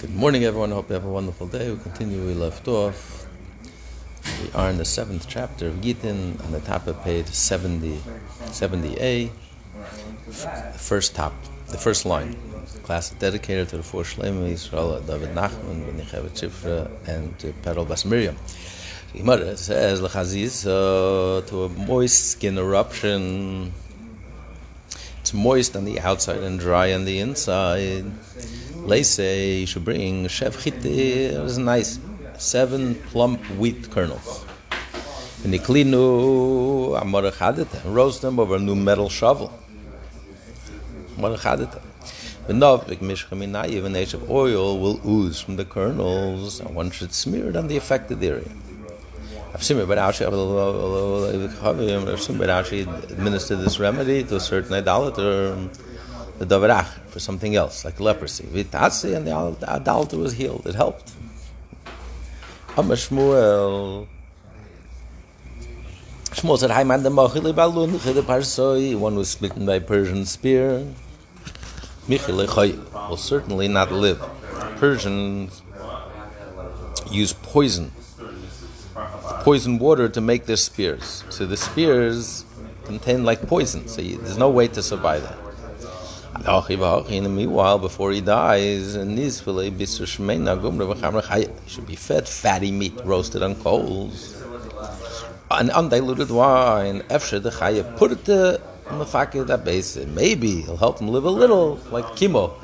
Good morning, everyone. I hope you have a wonderful day. We continue we left off. We are in the seventh chapter of Gittin on the top of page 70, 70a. First top, the first line. Class dedicated to the four Shlema Yisrael, David Nachman, Ben Shifra, and to Perel Bas Miriam. Gemara says, Lechaziz, uh, to a moist skin eruption. It's moist on the outside and dry on the inside. Lace, you should bring chef chite, is nice, seven plump wheat kernels. And the klinu amorachadita, roast them over a new metal shovel. Amorachadita. Benovik mishchaminai, even age of oil will ooze from the kernels, and one should smear it on the affected area. I've seen Rashi administered this remedy to a certain idolater, the davarach, for something else, like leprosy. Vitasi, and the idolater was healed. It helped. Shmuel. Shmuel said, Hayman the Mochili Balun, the Parsoi, one was smitten by a Persian spear. Michile will certainly not live. Persians use poison poison water to make their spears. So the spears contain like poison, so there's no way to survive that. In the meanwhile, before he dies, he should be fed fatty meat roasted on coals. An undiluted wine. Put it to that base. Maybe he'll help him live a little, like chemo.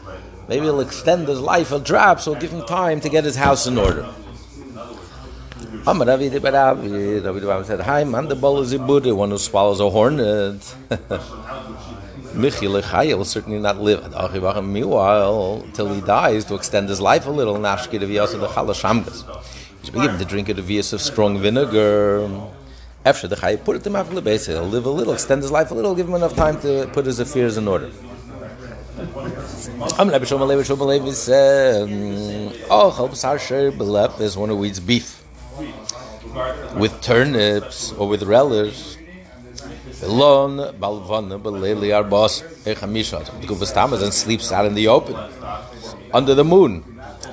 Maybe he'll extend his life a drop, so give him time to get his house in order. Amar Ravi de Baravi, Ravi de said, Hi, man, the bull is a Buddha, one who swallows a hornet. Michi will certainly not live meanwhile till he dies to extend his life a little. Nashki de Vyasa the Chalashamgas. He should be given to drink a Vyas of strong vinegar. After the Chaya, put it to Mafla base, he'll live a little, extend his life a little, give him enough time to put his affairs in order. I'm Rabbi Shomalev, Shomalev said, Oh, Chalbasar Sher Belep is one who eats beef with turnips or with relish. Belon balvana beleli arbas echamishat. Guvas and sleeps out in the open under the moon.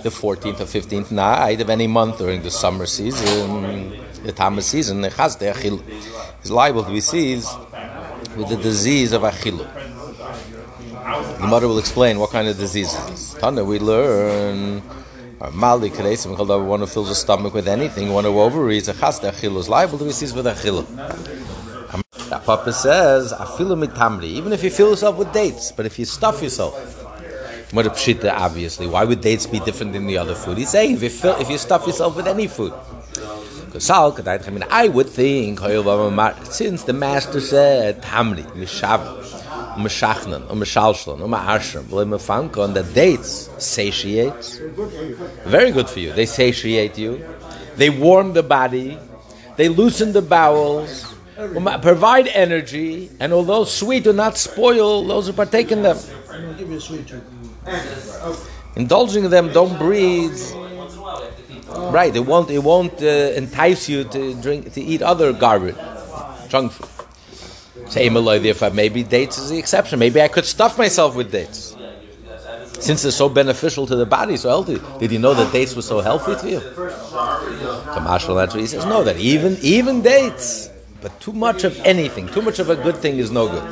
The 14th or 15th night of any month during the summer season, the of season, is liable to be seized with the disease of achilu. The mother will explain what kind of disease it is. Tana, we learn Mali Karesim called one who fills his stomach with anything, one who overeats a chas is liable to be seized with achil. Papa says, afilu mitamri, even if you fill yourself with dates, but if you stuff yourself, what a obviously. Why would dates be different than the other food? He's saying if you, fill, if you stuff yourself with any food. I would think, since the master said, tamri, mishav, umeshachnan, umeshalshlan, umeashram, v'lemefankon, that dates satiates. Very good for you. They satiate you. They warm the body. They loosen the bowels. Provide energy, and although sweet do not spoil those who partake in them. Indulging them don't breed. Right, it won't. It won't uh, entice you to drink to eat other garbage, junk food. Say if maybe dates is the exception. Maybe I could stuff myself with dates. Since it's so beneficial to the body, so healthy. Did you know that dates were so healthy to you? Kamashal answer, he says, no, that even even dates, but too much of anything, too much of a good thing is no good.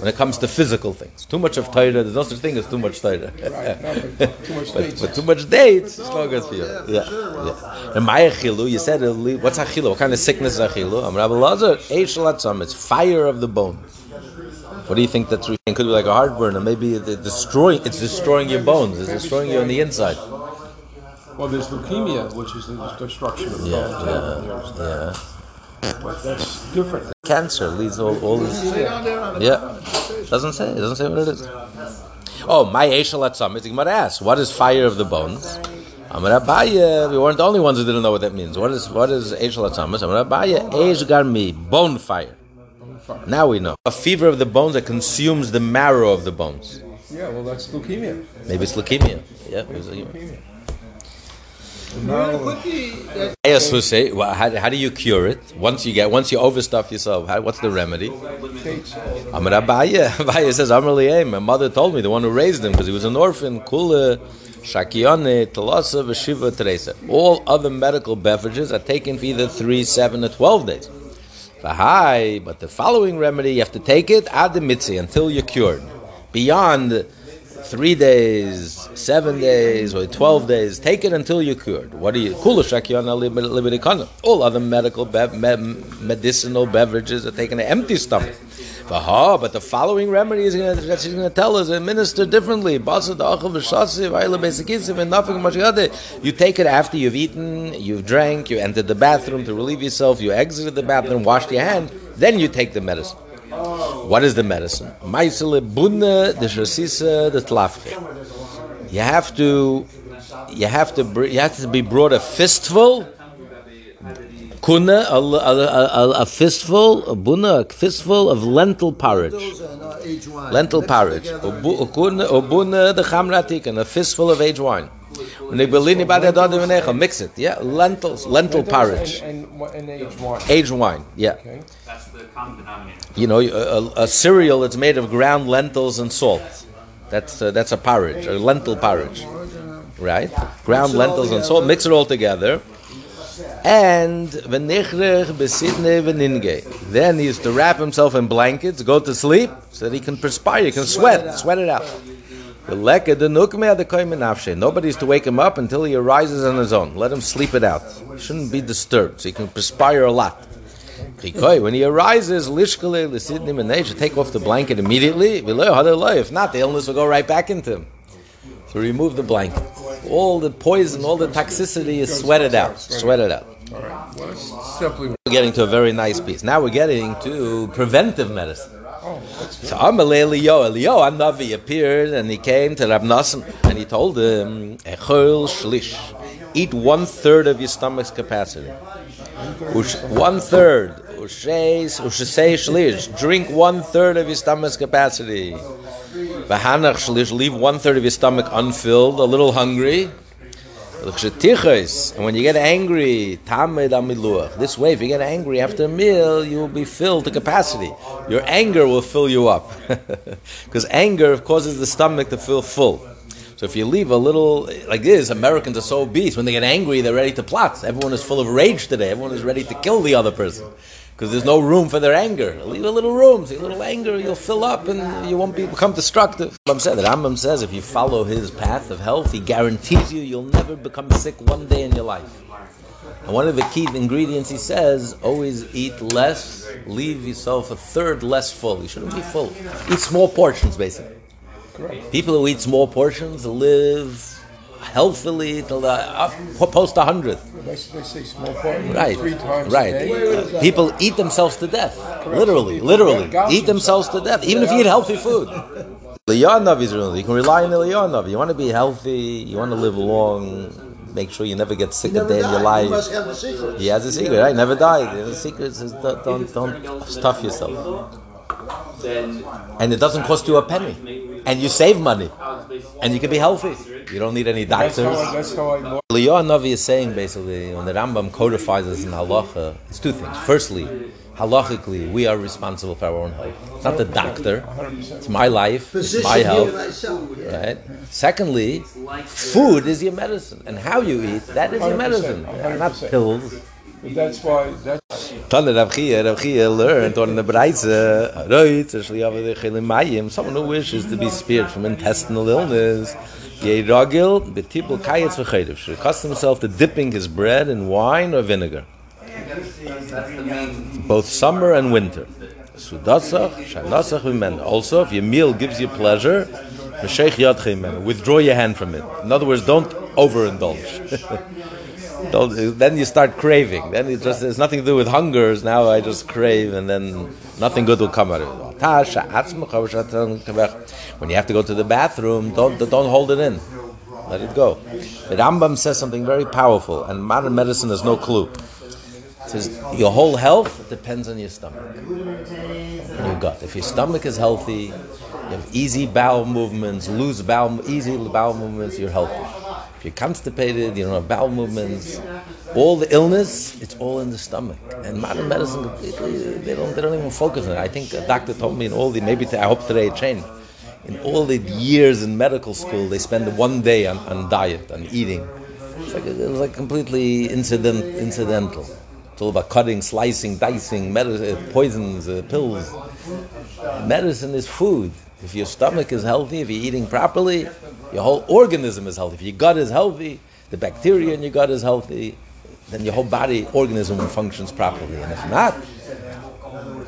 When it comes to physical things, too much of Torah, there's no such thing as too much Torah. too much but, but, too much dates is no good for you. Yeah, yeah. And my achilu, you said, uh, what's achilu? What kind of sickness is achilu? I'm Rabbi Lazar, it's fire of the bones. What do you think that's it could be like a heartburn, and maybe it's destroying it's destroying your bones, it's destroying you on the inside. Well, there's leukemia, which is the destruction of the yeah, bones. Yeah, yeah. That's different. Cancer leads all, all this. Yeah. Doesn't say. It doesn't say what it is. Oh, my Eshel at Summit. The Gemara asks, what is fire of the bones? Amar Abaye, we weren't the only ones who didn't know what that means. What is what is Eshel at Summit? Amar Abaye, Eish Garmi, bone fire. Now we know. A fever of the bones that consumes the marrow of the bones. Yeah, well, that's leukemia. Maybe it's leukemia. Yeah, it was leukemia. Yes, who say? Well, how, how, do you cure it? Once you get, once you overstuff yourself, how, what's the remedy? Amar Abaye. Abaye says, Amar My mother told me, the one who raised him, because he was an orphan. Kula Shakione, Talasa, Veshiva, Teresa. All other medical beverages are taken for either 3, 7, or 12 days. Vahai, but the following remedy, you have to take it ad mitzi until you're cured. Beyond three days, seven days, or twelve days, take it until you're cured. What are you? All other medical, be- me- medicinal beverages are taken an empty stomach. But the following remedy is going to tell us administer differently. You take it after you've eaten, you've drank, you entered the bathroom to relieve yourself, you exited the bathroom, washed your hand, then you take the medicine. What is the medicine? Maisele bunne the shasisa the tlafke. You have to, you have to, you have to be brought a fistful kuna, a, a, a, a, fistful, a buna, a fistful of lentil porridge. Lentil porridge. Obuna the chamratik, and a fistful of aged wine. Mix it, yeah. Lentils, lentil porridge. And, and aged wine. Aged wine, yeah. Okay. That's the common denominator. You know, a, a, cereal that's made of ground lentils and salt. That's uh, that's a porridge, a lentil porridge, right? Ground lentils and salt. Mix it all together and then he used to wrap himself in blankets, go to sleep, so that he can perspire, he can sweat, sweat it out. Nobody's to wake him up until he arises on his own. Let him sleep it out. He shouldn't be disturbed, so he can perspire a lot. When he arises, take off the blanket immediately. If not, the illness will go right back into him. So remove the blanket. All the poison, all the toxicity is sweated out. Sweated out. All right. Well, simply. We're getting to a very nice piece. Now we're getting to preventive medicine. Oh. So Amalei Elio, Elio Navi appeared and he came to Rab Nassim and he told him, Echol shlish, eat one third of your stomach's capacity. One third. Usheis, ushesei shlish, drink one third of your stomach's capacity. Vahanach shlish, leave one third of your stomach unfilled, a little hungry. And when you get angry. This way, if you get angry after a meal, you will be filled to capacity. Your anger will fill you up, because anger causes the stomach to feel full. So if you leave a little like this, Americans are so obese. When they get angry, they're ready to plot. Everyone is full of rage today. Everyone is ready to kill the other person because there's no room for their anger. Leave a little room, see a little anger, you'll fill up, and you won't be, become destructive. Rambam said, the Rambam says if you follow his path of health, he guarantees you you'll never become sick one day in your life. And one of the key ingredients he says, always eat less, leave yourself a third less full. You shouldn't be full. Eat small portions, basically. People who eat small portions live healthily till the up, post a hundred. They, they say small part Right, three times right. a day. People eat themselves to death, literally, literally, eat themselves to death, even if you eat healthy food. Liyanov is really, you can rely on the Liyanov. You want to be healthy, you want to live long, make sure you never get sick a day in your life. must have the. He has a secret, right? Never died. The secret is don't, don't, don't stuff yourself. Then And it doesn't cost you a penny. And you save money. And you can be healthy. You don't need any doctors. I, that's how I know. Liyah Navi is saying basically, when the Rambam codifies us in halacha, it's two things. Firstly, halachically, we are responsible for our own health. It's not the doctor. It's my life. It's my health. Right. Secondly, food is your medicine, and how you eat that is your medicine, not pills. But that's why that's Tana Rav Chia, Rav Chia learned on the Breitze, right, actually have the Chilimayim, someone who wishes to be spared from intestinal illness, Yei Ragil, Betibel Kayetz V'chaydev, should accustom himself to dipping his bread in wine or vinegar, both summer and winter. Sudasach, Shanasach V'men. Also, if your meal gives you pleasure, V'sheich Yadchem Men, withdraw your hand from it. In other words, don't overindulge. Don't, then you start craving. Then it just there's nothing to do with hunger. Now I just crave, and then nothing good will come out of it. When you have to go to the bathroom, don't don't hold it in. Let it go. The Rambam says something very powerful, and modern medicine has no clue. It says your whole health depends on your stomach, and your gut. If your stomach is healthy, you have easy bowel movements, loose bowel, easy bowel movements, you're healthy. If you're constipated, you don't have bowel movements, all the illness, it's all in the stomach. And modern medicine, completely, they don't, they don't even focus on it. I think a doctor told me in all the, maybe I hope today it changed. in all the years in medical school, they spend one day on, on diet, on eating. It's like, it was like completely incident, incidental. It's all about cutting, slicing, dicing, medicine, poisons, uh, pills. Medicine is food. If your stomach is healthy, if you're eating properly, your whole organism is healthy. If your gut is healthy, the bacteria in your gut is healthy, then your whole body organism functions properly. And if not,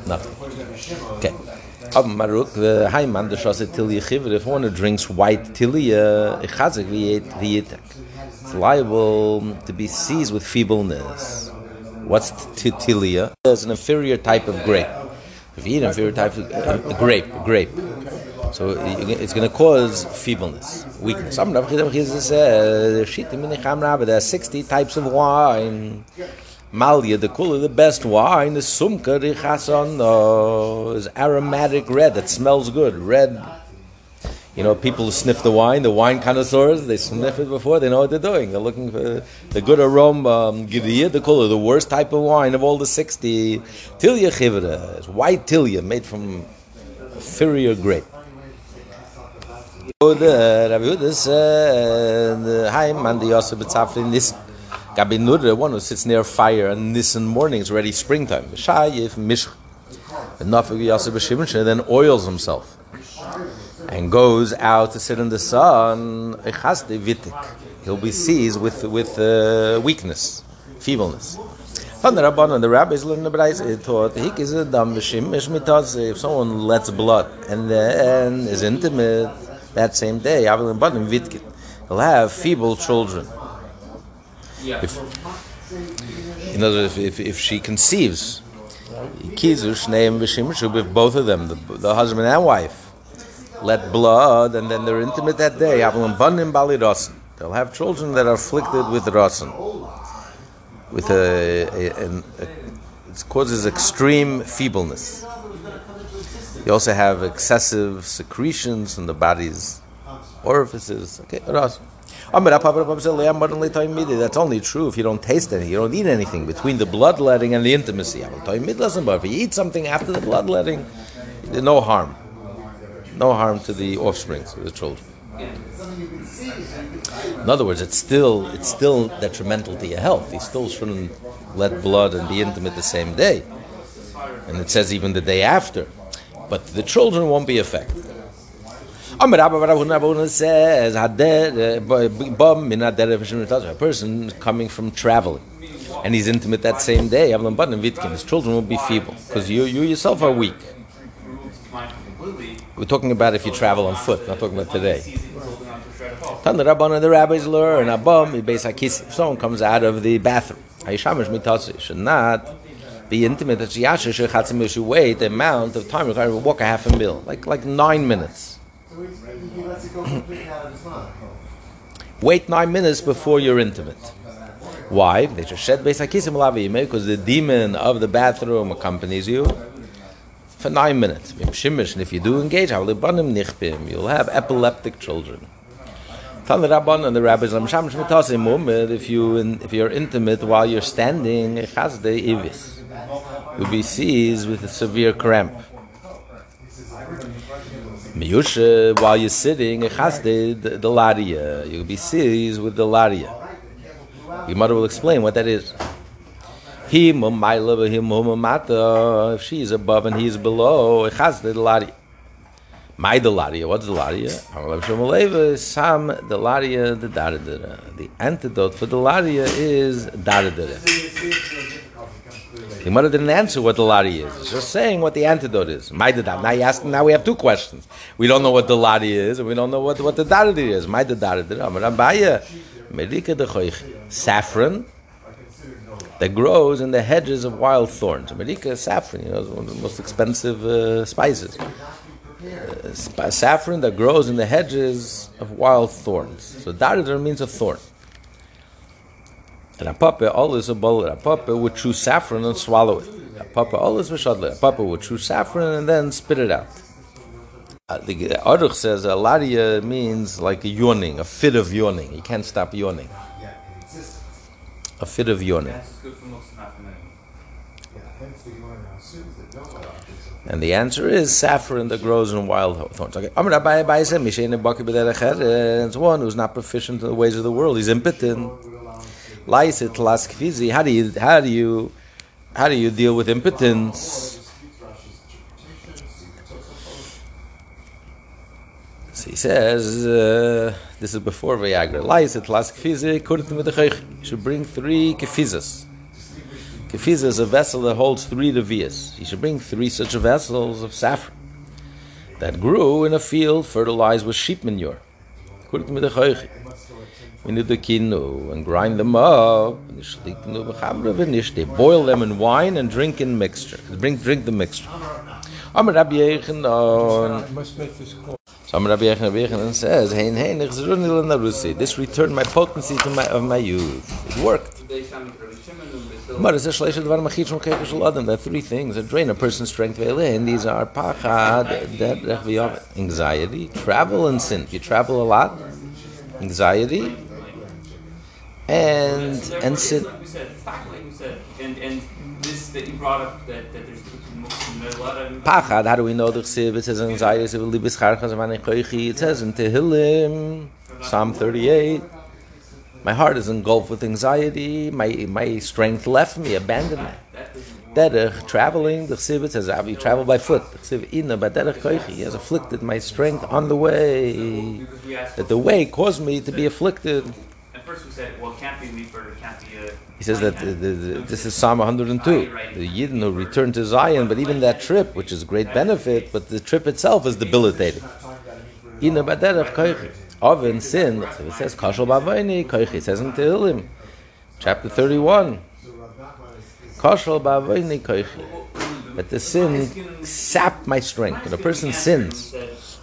nothing. Okay. Ab Maruk, the Haiman, the Shasa Tilya Chivr, if one drinks white Tilya, Ichazik Viyitek, it's liable to be seized with feebleness. What's Tilya? It's an inferior type of grape. If you eat an inferior type of uh, grape, grape. So it's going to cause feebleness, weakness. There are 60 types of wine. Malya, the cooler, the best wine is sumka richason, uh, is aromatic red that smells good. Red, you know, people sniff the wine, the wine connoisseurs, they sniff it before, they know what they're doing. They're looking for the good aroma, um, the cooler, the worst type of wine of all the 60. Tilya chivra, is white tilya made from inferior grape. Rabbi Yehuda said, "Haim and the Yosef B'tzafri Nissen." Gabi Nudra, one who sits near fire on Nissen morning, it's already springtime. Shayif Mishch, enough of Yosef B'Shimon, then oils himself and goes out to sit in the sun. He'll be seized with with uh, weakness, feebleness. From the Rabban and the rabbis learned the Brais, it taught he is a dam if someone lets blood and then is intimate that same day, Avil and Badim Vitkin, he'll have feeble children. If, in other words, if, if, if she conceives, with both of them, the, the husband and wife, let blood, and then they're intimate that day. They'll have children that are afflicted with rasan, with a, a, a, a it causes extreme feebleness. You also have excessive secretions in the body's orifices. Okay, that's only true if you don't taste anything. You don't eat anything between the bloodletting and the intimacy. But if you eat something after the bloodletting, no harm. No harm to the offspring, to the children. In other words, it's still it's still detrimental to your health. You still shouldn't let blood and be intimate the same day. And it says even the day after. But the children won't be affected says eh, a person coming from traveling and he's intimate that same day, his children will be feeble because you, you yourself are weak. We're talking about if you travel on foot, not talking about today. the Rabban and the rabbis learn, if someone comes out of the bathroom, should not be intimate, that wait the amount of time required to walk a half a mil, like, like nine minutes. Wait nine minutes before you're intimate. Why? Because the demon of the bathroom accompanies you for nine minutes. And if you do engage, you'll have epileptic children. Rabban and the rabbis if you if you're intimate while you're standing, you'll be seized with a severe cramp. While you're sitting. You'll be seized with the laria. Your mother will explain what that is. He mumayla him mumamata. If she is above and he is below, chasdid the laria. My delaria, what's delaria? Sam delaria the daradara. The antidote for the delaria is daradara. The Gemara didn't answer what the lari is. It's just saying what the antidote is. My Now you ask. Now we have two questions. We don't know what the lari is, and we don't know what what the daradi is. My daradi. Saffron that grows in the hedges of wild thorns. America saffron. You know, one of the most expensive uh, spices. Uh, saffron that grows in the hedges of wild thorns. So daradi means a thorn. And a papa always a bowl. A papa would chew saffron and swallow it. A papa always v'shadle. A papa would chew saffron and then spit it out. Uh, the Aruch says a laria means like a yawning, a fit of yawning. You can't stop yawning. A fit of yawning. And the answer is saffron that grows in wild thorns. Okay. Amar Abaye Abaye said, "Mishein baki b'derech eretz." It's one who's not proficient in the ways of the world. He's impotent. Laisit laskfizi. How do you how do you how do you deal with impotence? So he says, uh, this is before Viagra. Laisit laskfizi. Kurtin with the You should bring three kefizas. Kefiza is a vessel that holds three revias. You should bring three such vessels of saffron that grew in a field fertilized with sheep manure. We need the kinu and grind them up. They boil them in wine and drink in mixture. Drink, drink the mixture. Amar Rabbi. So Rabbi Yechanan says, "Hein hein nechzerun il narusi." This returned my potency to my of my youth. It worked. There are three things that drain a person's strength. And these are pachad, that anxiety, travel, and sin. You travel a lot, anxiety, and and sin. And, and this that you brought up that, that there's Pachad, how do we know the chsiv? It says it says libis. It says in Tehillim, Psalm 38. My heart is engulfed with anxiety. My my strength left me, abandoned me. Derech, traveling, the chsiv, it says, you travel by foot. The chsiv, ina, but derech koichi. Has afflicted my strength on the way. That the way caused me to be afflicted. at first we said well it can't be leaper it can't be a He says that the, the, the, this is Psalm 102. The Yidden who returned to Zion, but even that trip, which is great benefit, but the trip itself is debilitating. In the Ina baderech koichi. Oven sin. It says kashal bavayni koichi. It says in Tehillim, chapter 31. Kashal bavayni koichi. But the sin sapped my strength. When a person sins,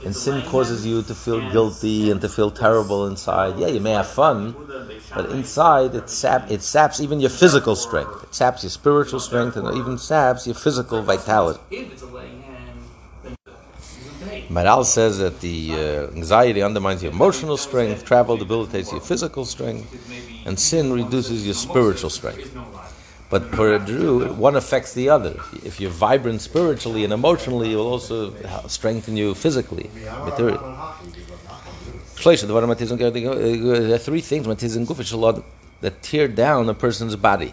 and sin causes you to feel guilty and to feel terrible inside. Yeah, you may have fun, but inside it sap it saps even your physical strength. It saps your spiritual strength and even saps your physical vitality. Maral says that the uh, anxiety undermines your emotional strength, travel debilitates your physical strength, and sin reduces your spiritual strength. But for a Jew, one affects the other. If you're vibrant spiritually and emotionally, it will also strengthen you physically, materially. There are three things that tear down a person's body.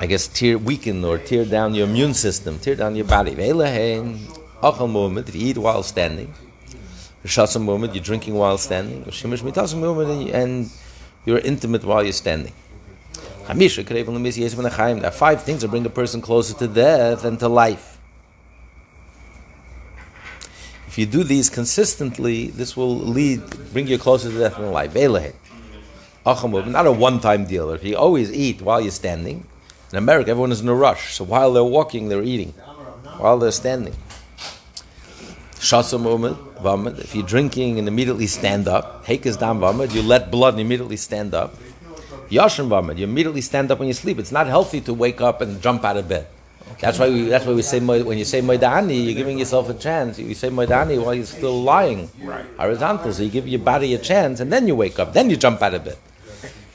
I guess tear weaken or tear down your immune system, tear down your body. If you eat while standing. You're drinking while standing. And you're intimate while you're standing. Hamisha, There are five things that bring a person closer to death and to life. If you do these consistently, this will lead, bring you closer to death and life. Not a one-time deal. If you always eat while you're standing, in America, everyone is in a rush. So while they're walking, they're eating. While they're standing. If you're drinking and immediately stand up, vamad, you let blood and immediately stand up. Yashin vamad, you immediately stand up when you sleep. It's not healthy to wake up and jump out of bed. That's why we. That's why we say when you say moidani, you're giving yourself a chance. You say moidani while you're still lying, horizontal. So you give your body a chance, and then you wake up. Then you jump out of bed.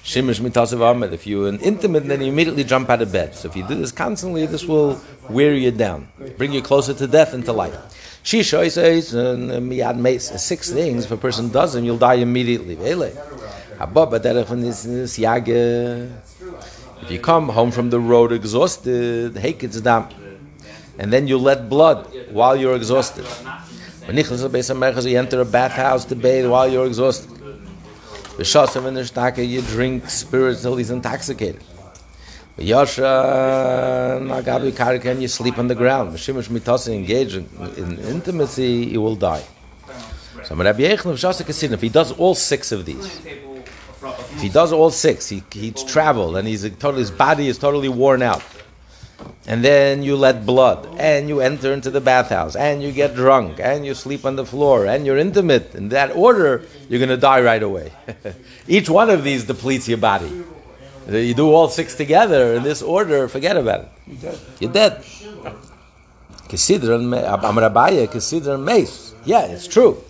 Shimish mitasav ahmed. If you're an intimate, then you immediately jump out of bed. So if you do this constantly, this will wear you down, bring you closer to death and to life. Shisha says and uh, miyad. Six things. If a person does them, you'll die immediately. If you come home from the road exhausted, and then you let blood while you're exhausted. When you enter a bathhouse to bathe while you're exhausted. You drink spirits till he's intoxicated. Yasha you sleep on the ground. Mitasi, engage in, in intimacy, you will die. So of if he does all six of these, if he does all six, he, he's traveled and he's totally, his body is totally worn out. And then you let blood, and you enter into the bathhouse, and you get drunk, and you sleep on the floor, and you're intimate. In that order, you're going to die right away. Each one of these depletes your body. You do all six together in this order, forget about it. You're dead. Kesidran me- Amrabaya, Kesidran Meis. Yeah, it's true.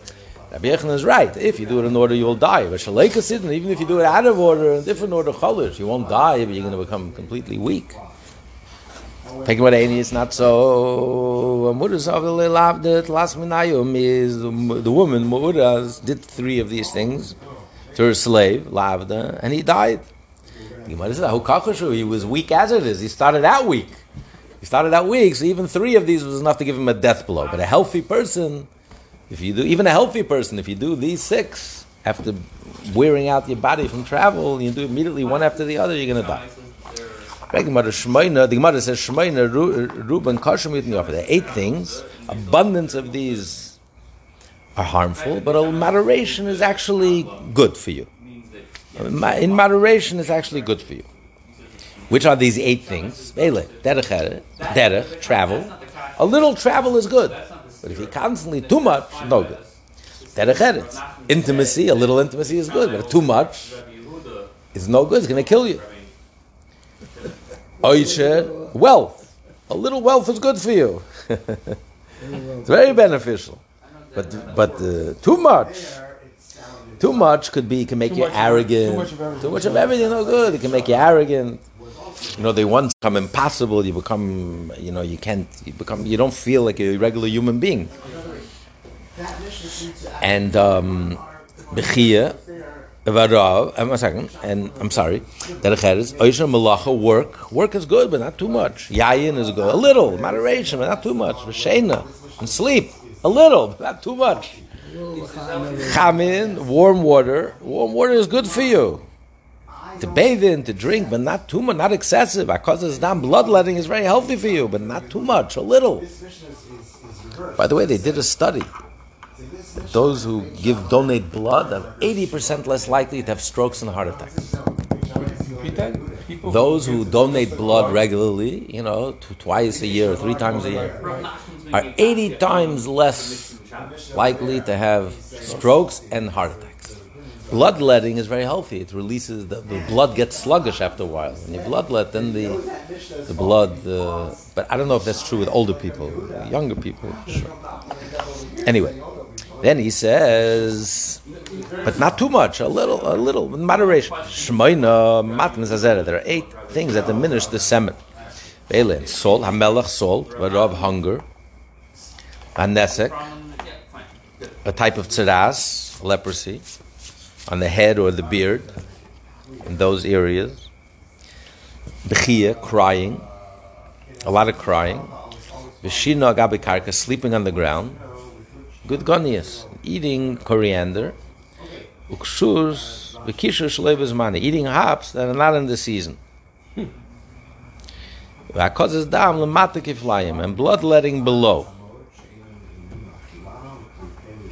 Rabbi Yechon is right. If you do it in order, you will die. But Shalei Kesidran, even if you do it out of order, in different order, cholish, you won't die, but you're going to become completely weak. Pekwadeni is not so. Mudas loved it. Last minayum is the woman Mudas did three of these things to her slave Lavda, and he died. He was weak as it is. He started out weak. He started out weak, so even three of these was enough to give him a death blow. But a healthy person, if you do, even a healthy person, if you do these six after wearing out your body from travel, you do immediately one after the other, you're going to die. The Gemara says Shemaina Ruben Kashmit There are eight things. Abundance of these are harmful, but a moderation is actually good for you. In moderation is actually good for you. Which are these eight things? Derech, travel. A little travel is good, but if you constantly too much, no good. Derech intimacy, a little intimacy is good, but too much is no good. It's going to kill you. Oisher, wealth. A little wealth is good for you. it's very beneficial. But but uh, too much, too much could be can make you arrogant. Too much of everything. Too much of everything, no good. It can make you arrogant. You know, they once become impossible. You become, you know, you can't. You become. You don't feel like a regular human being. And um, I'm second, and I'm sorry. Derech is Malacha work. Work is good, but not too much. Yayin is good, a little moderation, but not too much. V'sheina and sleep, a little, but not too much. Chamin, warm water. Warm water is good for you. To bathe in, to drink, but not too much, not excessive. Because it's not bloodletting is very healthy for you, but not too much, a little. By the way, they did a study those who give donate blood are 80% less likely to have strokes and heart attacks. Those who donate blood regularly, you know, twice a year, three times a year, are 80 times less likely to have strokes and heart attacks. Bloodletting is very healthy. It releases the, the blood gets sluggish after a while. When you bloodlet, then the the blood. Uh, but I don't know if that's true with older people, younger people. Sure. Anyway. Then he says, but not too much, a little, a little, moderation. Shmoina matmas azera. There are eight things that diminish the semen. Velen, salt, hamelach, salt, of hunger, anesek, a type of tzaras, leprosy, on the head or the beard, in those areas. Bechia, crying, a lot of crying. Vishina agabikarka, sleeping on the ground good gonias, eating coriander, ukshurs, v'kishur money, eating hops that are not in the season. V'akozes dam lemata kiflayim, and bloodletting below.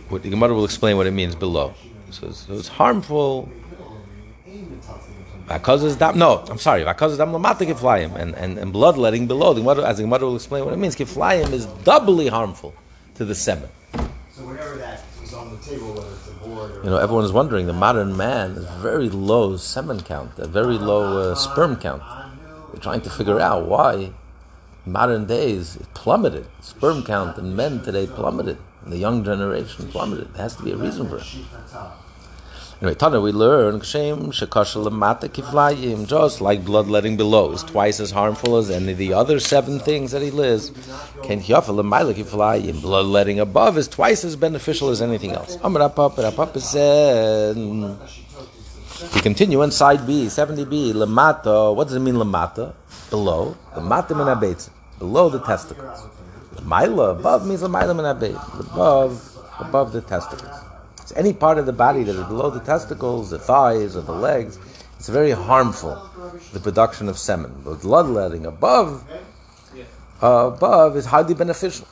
What the Gemara will explain what it means below. So, so it's harmful. Vakozes dam. No, I'm sorry. Vakozes dam lamata kiflayim, and and and bloodletting below. The Gemara, as the Gemara will explain what it means, kiflayim is doubly harmful to the semen. So whenever that is on the table, whether it's a board. Or You know, everyone is wondering. The modern man is very low semen count, a very low uh, sperm count. We're trying to figure out why modern days it plummeted. Sperm count in men today plummeted. And the young generation plummeted. There has to be a reason for it. Anyway, Tana, we learn kiflayim, just like bloodletting below is twice as harmful as any of the other seven things that he lives. Ken kiflayim, bloodletting above is twice as beneficial as anything else. We continue on side B, 70B, lamata. What does it mean, lamata? Below. Lamata minabetz. Below the testicles. Lamaila, above means lamaila minabetz. Above, above the testicles any part of the body that is below the testicles, the thighs, or the legs, it's very harmful, the production of semen. But bloodletting above, uh, above is highly beneficial.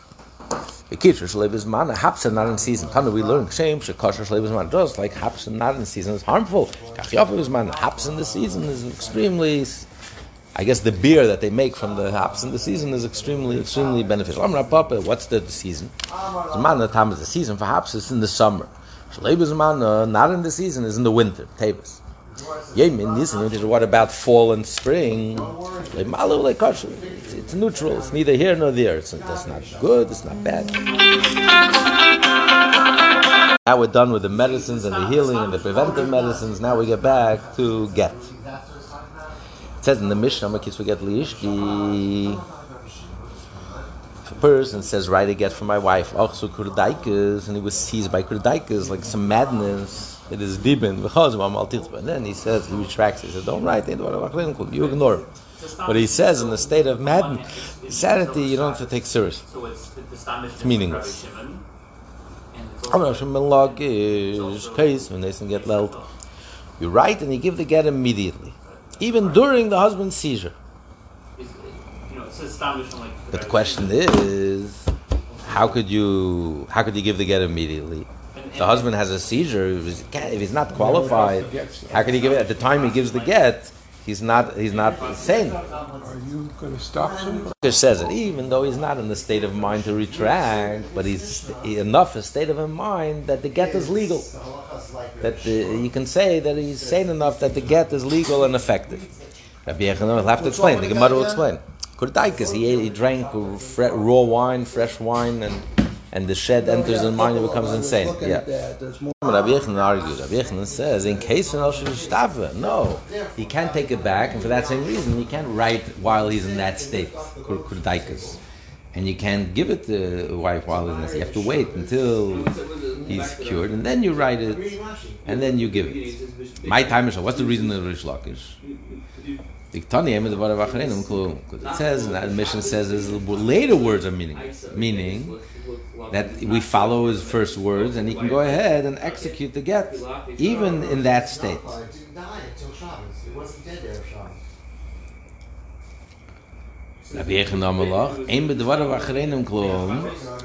Bekitcher shlev is mana hapsa not in season. Tana we learn shame shekasher shlev is mana just like hapsa not in season is harmful. Kachyafu is mana haps in the season is extremely. I guess the beer that they make from the hops in the season is extremely, extremely beneficial. I'm not Papa, what's the, season? The time is the season for is in the summer. Shalebuzman, uh, not in the season, is in the winter. Tavis. What about fall and spring? It's, it's neutral. It's neither here nor there. It's, it's not good. It's not bad. Now we're done with the medicines and the healing and the preventive medicines. Now we get back to get. It says in the Mishnah, we get liishti. person says, write a get for my wife, ach so kurdaikas, and he was seized by kurdaikas, like some madness, it is dibin, and then he says, he retracts, he says, don't write, you ignore him. But he says, in the state of madness, sanity, you don't have to take serious. It's the standard It's meaningless. Rabbi Shimon, and it's Aber also- schon mal lag is case when they get lelt. You write and you give the get immediately, even during the husband's seizure. is- you know, it's established on like. But the question is, how could you how could you give the get immediately? The husband has a seizure. If he's, if he's not qualified, how can he give it at the time he gives the get? He's not he's not sane. Are you going to stop somebody? It says it, even though he's not in the state of mind to retract, but he's he, enough a state of mind that the get is legal. That the, you can say that he's sane enough that the get is legal and effective. Rabbi Yechon will have to explain. The Gemara will explain. Kurdaikas, he he drank fre- raw wine, fresh wine, and and the shed enters in mind and becomes insane. Yeah. Rabbi Yechon argued. Rabbi Yechon says, in case of Shtafa, no, he can't take it back, and for that same reason, he can't write while he's in that state, kur- kurdaikas. And you can't give it to the wife while he's in this. You have to wait until he's cured, and then you write it, and then you give it. My time is up. what's the reason of Rish Lakish? It says, and the mission says, is later words are meaningless. Meaning that we follow his first words, and he can go ahead and execute the get, even in that state.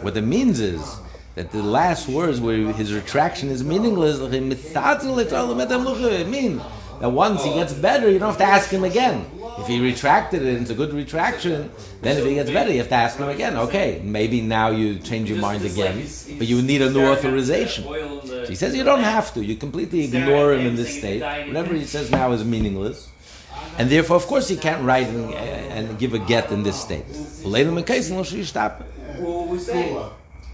What it means is that the last words where his retraction is meaningless, it means that once he gets better, you don't have to ask him again. If he retracted it, and it's a good retraction, then if he gets better, you have to ask him again. Okay, maybe now you change your mind again, but you need a new authorization. So he says you don't have to. You completely ignore him in this state. Whatever he says now is meaningless. And therefore, of course, he can't write and, and give a get in this state.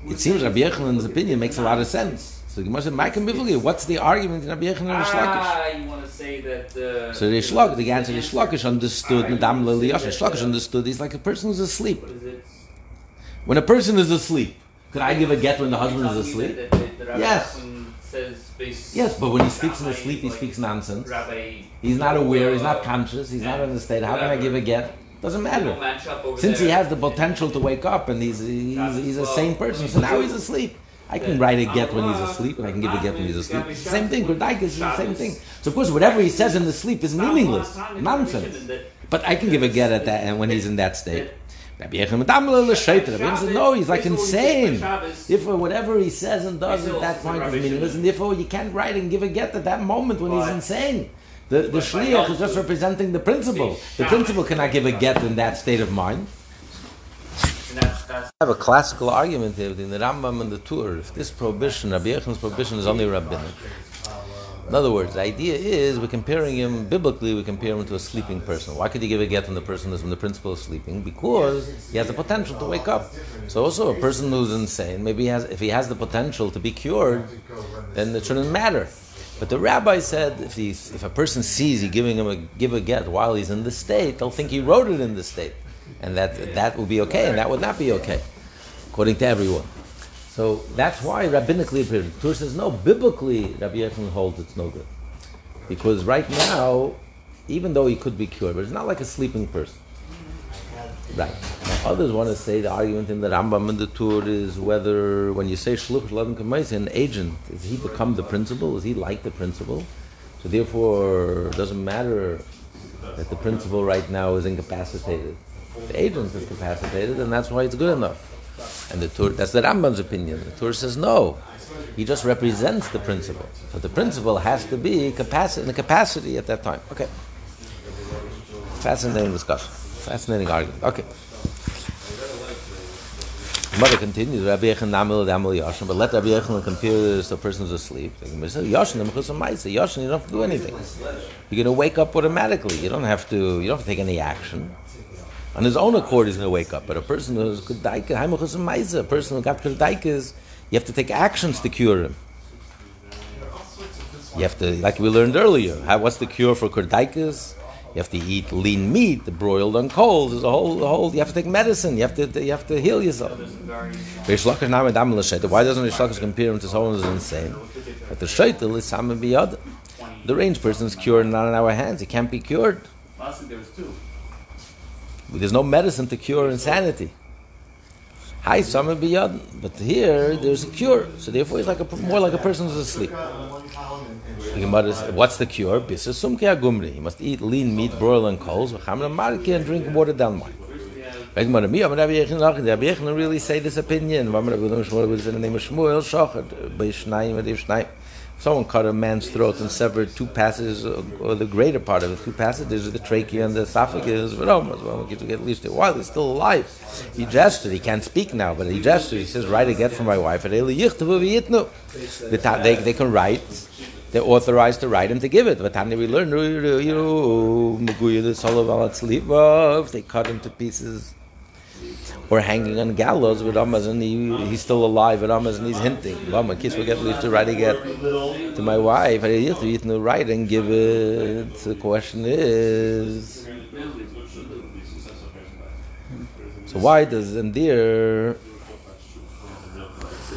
It seems Rabbi Yechanan's opinion makes a lot of sense. So the Gemara said, "Ma'akim bivli." What's the argument in Rabbi Yechanan and Rish Lakish? Ah, you want to say that. Uh, So Rish Lakish, the answer Rish Lakish understood. Madam Liliyash, Rish Lakish understood. He's like a person who's asleep. what is it? When a person is asleep, could I give a get when the husband is asleep? Yes. Yes, but when he speaks in his sleep, he speaks nonsense. He's not aware. He's not conscious. He's not in the state. How can I give a get? Doesn't matter. Since he has the potential to wake up and he's he's, he's a sane person, so now he's asleep. I can write a get when he's asleep, and I can give a get when he's asleep. Same thing. Gurdaik is the same thing. So of course, whatever he says in the sleep is meaningless, nonsense. But I can give a get at that, and when he's in that state. Rabbi Yechon Madam Rabbi says, no, he's like insane. Therefore, whatever he says and does at that point is meaningless, and therefore you can't write and give a get at that moment when he's insane. The, the shliach is just representing the principle. The principle cannot give a get in that state of mind. That's, that's I have a classical argument here between the Rambam and the Tur. If this prohibition, Rabbi Yechon's prohibition, is only rabbinic. In other words, the idea is we're comparing him biblically. We compare him to a sleeping person. Why could you give a get when the person is when the principle is sleeping? Because he has the potential to wake up. So also a person who's insane, maybe he has, if he has the potential to be cured, then it shouldn't matter. But the rabbi said if he's, if a person sees he giving him a give a get while he's in the state, they'll think he wrote it in the state, and that that would be okay, and that would not be okay, according to everyone. So that's why rabbinically appeared. Tur says no, biblically Rabbi Yechon holds it's no good, because right now, even though he could be cured, but it's not like a sleeping person. Right. Now, others want to say the argument in the Rambam and the Tur is whether when you say shluch ladin kamaisi, an agent, does he become the principal? Is he like the principal? So therefore, it doesn't matter that the principal right now is incapacitated. The agent is capacitated, and that's why it's good enough. And the Tur, that's the Rambam's opinion. The Tur says no. He just represents the principle. So the principle has to be in the capacity at that time. Okay. Fascinating discussion. Fascinating argument. Okay. The Mother continues, Rabbi Yechon Namil Damil Yashin, but let Rabbi Yechon compare this to a person who's asleep. Yashin, Yashin, you don't have to do anything. You're going to wake up automatically. You don't have to. You don't have to take any action. On his own accord, he's going to wake up. But a person who's Haimuchus a person who got Kedaikas, you have to take actions to cure him. You have to, like we learned earlier, how, what's the cure for Kedaikas? You have to eat lean meat, broiled on coals. There's a whole, a whole. You have to take medicine. You have to, you have to heal yourself. Why doesn't Reish Lakish compare him to someone who's insane? But the sheitel is samen biyad. The range person is cured not in our hands. He can't be cured. Last there was two. There's no medicine to cure insanity. Hi, samen biyad. But here there's a cure. So therefore, he's like a, more like a person who's asleep. The Gemara says, What's the cure? You must eat lean meat, broil and coals, and drink water down wine. Rabbi Yechon really say this opinion. In the name of Shmuel, Shochet, by Shnayim, and Shnayim. Someone cut a man's throat and severed two passages, or the greater part of it, two passages the trachea and the esophagus. But oh, well, at least while he's still alive. He gestured. He can't speak now, but he gestured. He says, "Write a get from my wife." And They, they, can write. They're authorized to write and to give it. But Tanya, we learn, they cut him to pieces or hanging on gallows with Ramas and he, he's still alive with Ramas and he's hinting. Mama, kiss will get leave to write again to my wife. I used to eat no write and give it. The question is, so why does Endir?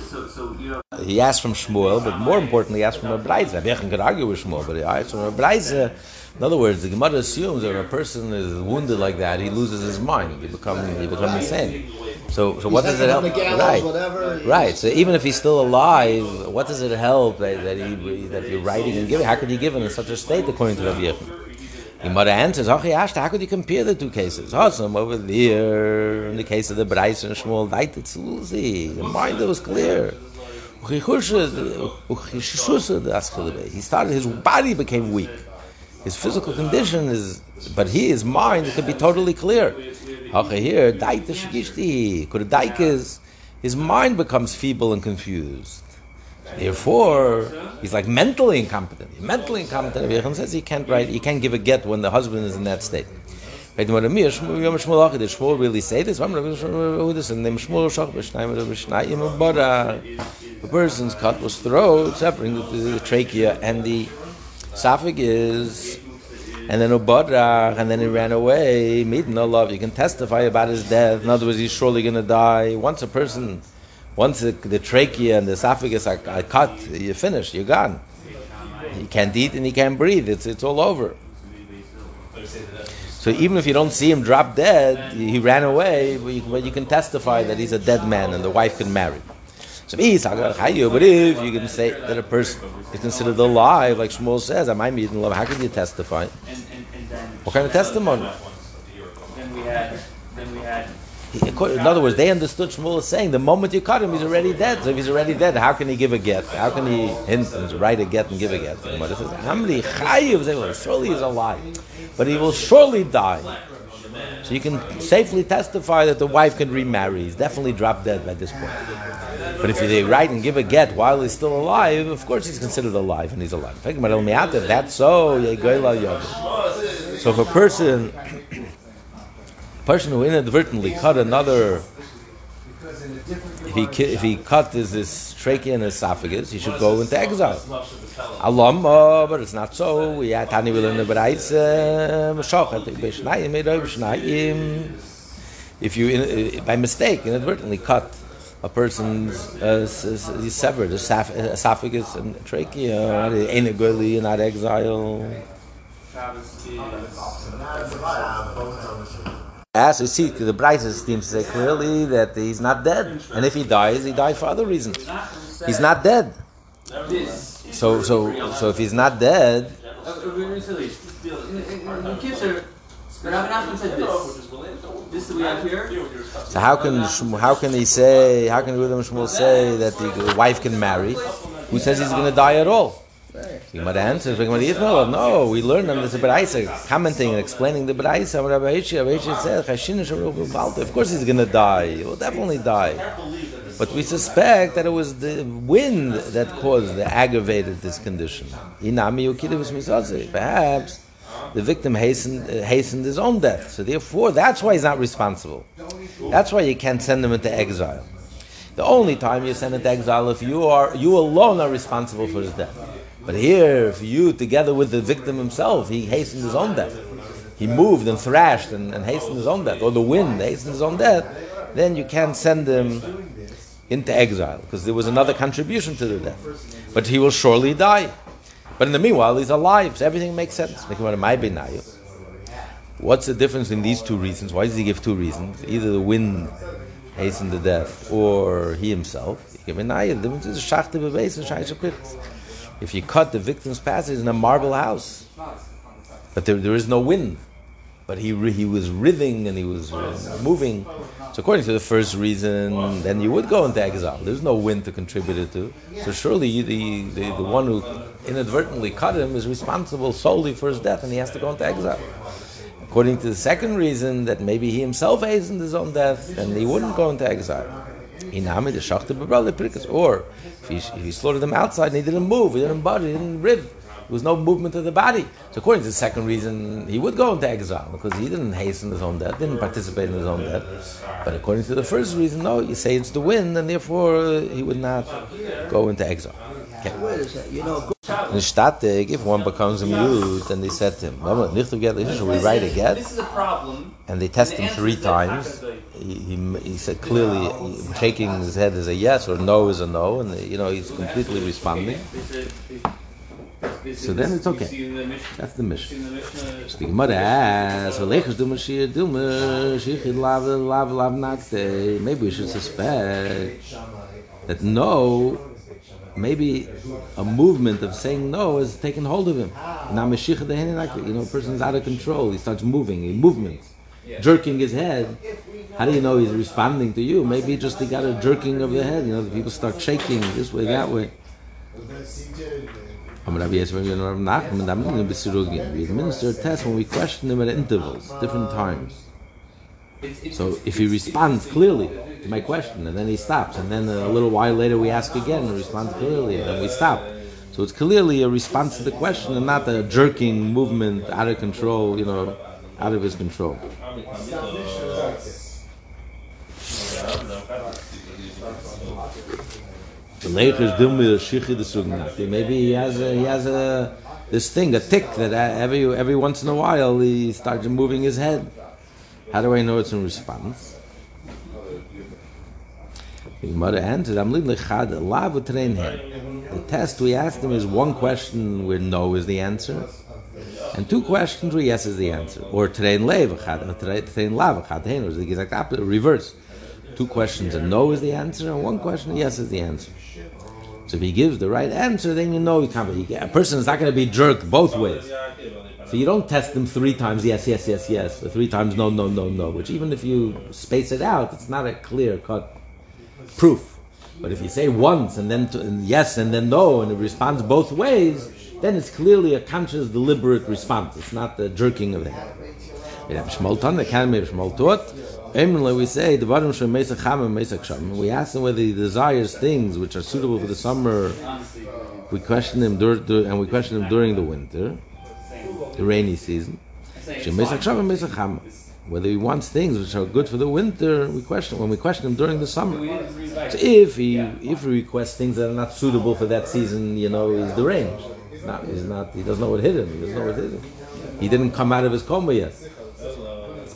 So, so you know, He asked from Shmuel, but more importantly, he asked from a Beraisa. Rabbi Yechon could argue with Shmuel, but he asked from a Beraisa. In other words, the Gemara assumes that when a person is wounded like that, he loses his mind. He becomes he insane. So, so what does it help? Right, whatever. right. So even if he's still alive, what does it help that, that he that you're writing and giving? How could you give him in such a state, according to Rabbi Yechon? The Gemara answers, "Ach, Yashta, how could you compare the two cases? Awesome over there in the case of the Beraisa and Shmuel, Dait Tzluzi. The mind was clear. Uh, he started, his body became weak. His physical condition is, but he, his mind could be totally clear. Here, his mind becomes feeble and confused. Therefore, he's like mentally incompetent. Mentally incompetent. Says he can't write, he can't give a get when the husband is in that state. Shmuel really say this? Rabbi Shmuel Shach. The person's cut was throat, separating the, the trachea and the esophagus, and then Ubadrach, and then he ran away. Meeting no love. You can testify about his death. In other words, he's surely going to die. Once a person, once the, the trachea and the esophagus are, are cut, you're finished. You're gone. He can't eat and he can't breathe. It's it's all over. So even if you don't see him drop dead, he ran away, but you, but you can testify that he's a dead man and the wife can marry. So but if you can say that a person is considered alive, like Shmuel says, I meeting love? How can you testify? What kind of testimony? then we had then we had In other words, they understood Shmuel is saying the moment you cut him, he's already dead. So if he's already dead, how can he give a get? How can he write a get and give a get? And what it says, Hamli chayiv, surely he's alive, but he will surely die. So you can safely testify that the wife can remarry. He's definitely dropped dead by this point. But if they write and give a get while he's still alive, of course he's considered alive and he's alive. That's so, so if a person person who inadvertently cut another, if he ki- if he cut his, his trachea and esophagus, he should go into exile. Alam, uh, but it's not so. We had Tani will in the Beraisa, Meshochet, Beshnayim, Edoy If you, in, uh, by mistake, inadvertently cut a person's, uh, severed esophagus and trachea, ain't a not exile. As you see, the brightest seems to say clearly that he's not dead, and if he dies, he died for other reasons. He's not dead. So, so, so if he's not dead, this. We have here. so how can how can he say how can Rudam Shmuel say that the wife can marry? Who says he's going to die at all? You might answer, no, we learned on this Beraisa, commenting and explaining the Beraisa. Rabbi Hishi, Rabbi Hishi said. Of course, he's going to die. He will definitely die. But we suspect that it was the wind that caused, that aggravated this condition. Perhaps the victim hastened, uh, hastened his own death. So therefore, that's why he's not responsible. That's why you can't send him into exile. The only time you send him into exile if you are you alone are responsible for his death. But here, for you, together with the victim himself, he hastened his own death. he moved and thrashed and, and hastened his own death, or the wind hastened his own death, then you can't send him into exile because there was another contribution to the death. But he will surely die. But in the meanwhile, he's alive, so everything makes sense. What's the difference in these two reasons? Why does he give two reasons? Either the wind hastened the death, or he himself. If you cut the victim's passage in a marble house, but there, there is no wind, but he he was writhing and he was uh, moving. So according to the first reason, then you would go into exile. There's no wind to contribute it to. So surely the, the the one who inadvertently cut him is responsible solely for his death, and he has to go into exile. According to the second reason, that maybe he himself hastened his own death, then he wouldn't go into exile. Or if he, if he slaughtered them outside and he didn't move, he didn't budge, he didn't writhe, there was no movement of the body. So according to the second reason, he would go into exile because he didn't hasten his own death, didn't participate in his own death. But according to the first reason, no, you say it's the wind, and therefore uh, he would not go into exile. Okay. In Static, if one becomes a mute, and they said to him, "No, nicht together, should we write again?" This is a problem. And they test him three times. He, he, said clearly, shaking his head is a yes or no is a no, and you know he's completely responding. So then it's okay. That's the mission. The Gemara asks, "V'leichus du Mashiach du Mashiach lav lav lav nakte." Maybe we should suspect that no, maybe a movement of saying no has taken hold of him. Now Mashiach. You know, a person's out of control. He starts moving, a movement, jerking his head. How do you know he's responding to you? Maybe just he got a jerking of the head. You know, the people start shaking this way, that way. I'm Rabbi Yisrael ben Rav Nachman, I'm going to be We administer a test when we question him at intervals, different times. So if he responds clearly to my question, and then he stops, and then a little while later we ask again, and responds clearly, and then we stop. So it's clearly a response to the question, and not a jerking movement out of control, you know, out of his control. Maybe he has a, he has a this thing, a tick that every every once in a while he starts moving his head. How do I know it's in response? The mother answered, "I'm train The test we asked him is one question where no is the answer, and two questions where yes is the answer. Or train lev uh, train lav chad hein, or the exact opposite, reverse. Two questions and no is the answer, and one question yes is the answer. So if he gives the right answer, then you know you can't. Be, a person is not going to be jerked both ways. So you don't test them three times yes, yes, yes, yes, or three times no, no, no, no. Which even if you space it out, it's not a clear cut proof. But if you say once and then to, and yes and then no, and it responds both ways, then it's clearly a conscious, deliberate response. It's not the jerking of the head. Eminently, we say the bottom should chama mesa ksham. We ask him whether he desires things which are suitable for the summer. We question him dur- dur- and we question him during the winter, the rainy season. Mesa ksham mesa chama. Whether he wants things which are good for the winter, we question when we question him during the summer. So if he if he requests things that are not suitable for that season, you know, he's deranged. Not. He's not. He doesn't know what hit him. He doesn't know what hit him. He didn't come out of his coma yet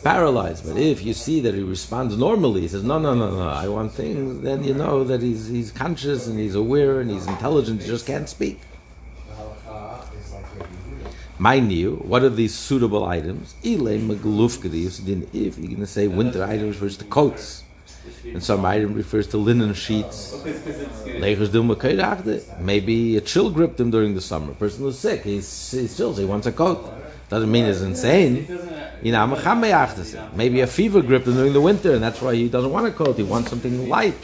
paralyzed. But if you see that he responds normally, he says, "No, no, no, no, I want things," then you know that he's he's conscious and he's aware and he's intelligent. He just can't speak. Mind you, what are these suitable items? If you're going to say winter items refers to coats, and some item refers to linen sheets. Maybe a chill gripped him during the summer. A person was sick. He's, he's chills. He wants a coat. Doesn't mean he's insane. Maybe a fever gripped him during the winter, and that's why he doesn't want a coat. He wants something light.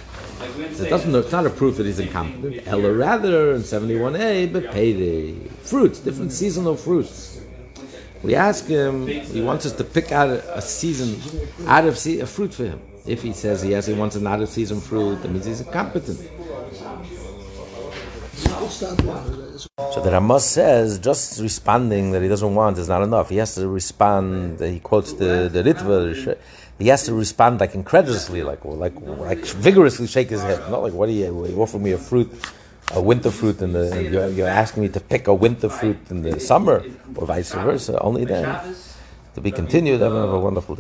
So it doesn't. It's not a proof that he's incompetent. Ella rather in 71a, but payday fruits, different seasonal fruits. We ask him. He wants us to pick out a, a season, out of se- a fruit for him. If he says yes, he wants another season fruit, that means he's incompetent. So the Ramah says just responding that he doesn't want is not enough. He has to respond. He quotes the the Ritva. He has to respond like incredulously, like like like vigorously shake his head. Not like what do you, you offer me a fruit, a winter fruit, the you're, you're asking me to pick a winter fruit in the summer, or vice versa. Only then. To be continued. Have a wonderful day.